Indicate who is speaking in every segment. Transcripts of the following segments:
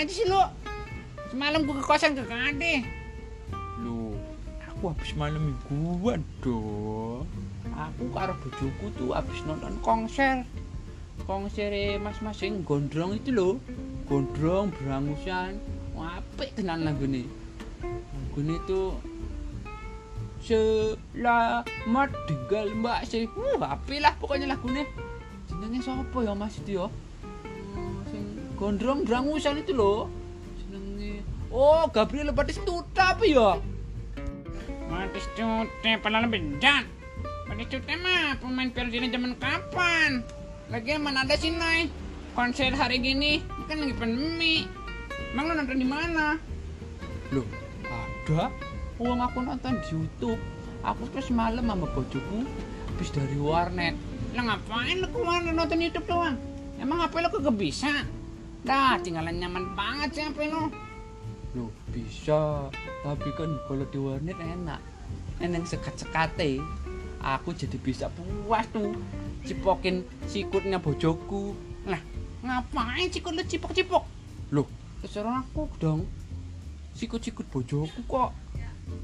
Speaker 1: aja sih lo? Semalam gue ke kosan ke Kade.
Speaker 2: Loh, aku habis malam mingguan dong. Aku karo bojoku tuh habis nonton konser. Konser mas-mas yang gondrong itu loh. Gondrong berangusan. Wah, apik tenan lagu nih. Lagu nih tuh Selamat tinggal mbak sih. Uh, apik lah pokoknya lagu nih. Jenenge siapa ya mas itu ya? Sing gondrong berangusan itu loh. Jenenge Oh, Gabriel Batistuta apa ya?
Speaker 1: Matis cute, padahal bedan. Matis cute mah pemain Persija zaman kapan? Lagi mana ada sih Nay? Konser hari gini kan lagi pandemi. Emang lo nonton di mana?
Speaker 2: Loh, ada? Uang aku nonton di YouTube. Aku pas malam sama bojoku habis dari warnet.
Speaker 1: Lah ngapain lo keluar nonton YouTube doang? Emang HP lo kagak bisa? Dah, tinggalan nyaman banget sih HP lo.
Speaker 2: Loh, bisa. Tapi kan kalau di warnet enak. Eneng sekat-sekate. Aku jadi bisa puas tuh cipokin sikutnya bojoku.
Speaker 1: Lah, ngapain sih lo cipok-cipok?
Speaker 2: Loh, terserah aku dong. Sikut-sikut bojoku kok.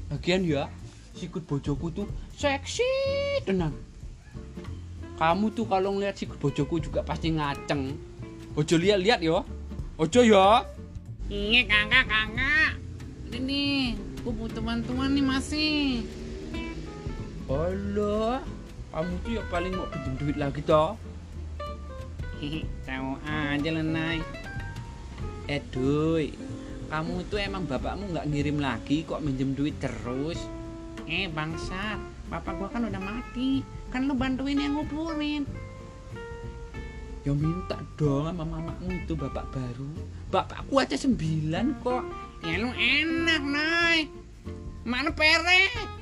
Speaker 2: Lagian ya, sikut bojoku tuh seksi tenan. Kamu tuh kalau ngeliat sikut bojoku juga pasti ngaceng. Ojo lihat-lihat yo. Ojo ya.
Speaker 1: Iya kakak kakak. Ini nih, butuh bantuan nih masih.
Speaker 2: Allah, kamu tuh ya paling mau pinjam duit lagi toh.
Speaker 1: Tahu aja lo Nay.
Speaker 2: Eh kamu tuh emang bapakmu nggak ngirim lagi kok minjem duit terus.
Speaker 1: Eh bangsat, bapak gua kan udah mati. Kan lu bantuin yang nguburin.
Speaker 2: Ya minta dong sama mamamu itu bapak baru. Bapakku aja sembilan kok.
Speaker 1: Ya lu enak, Nay. Mana perek?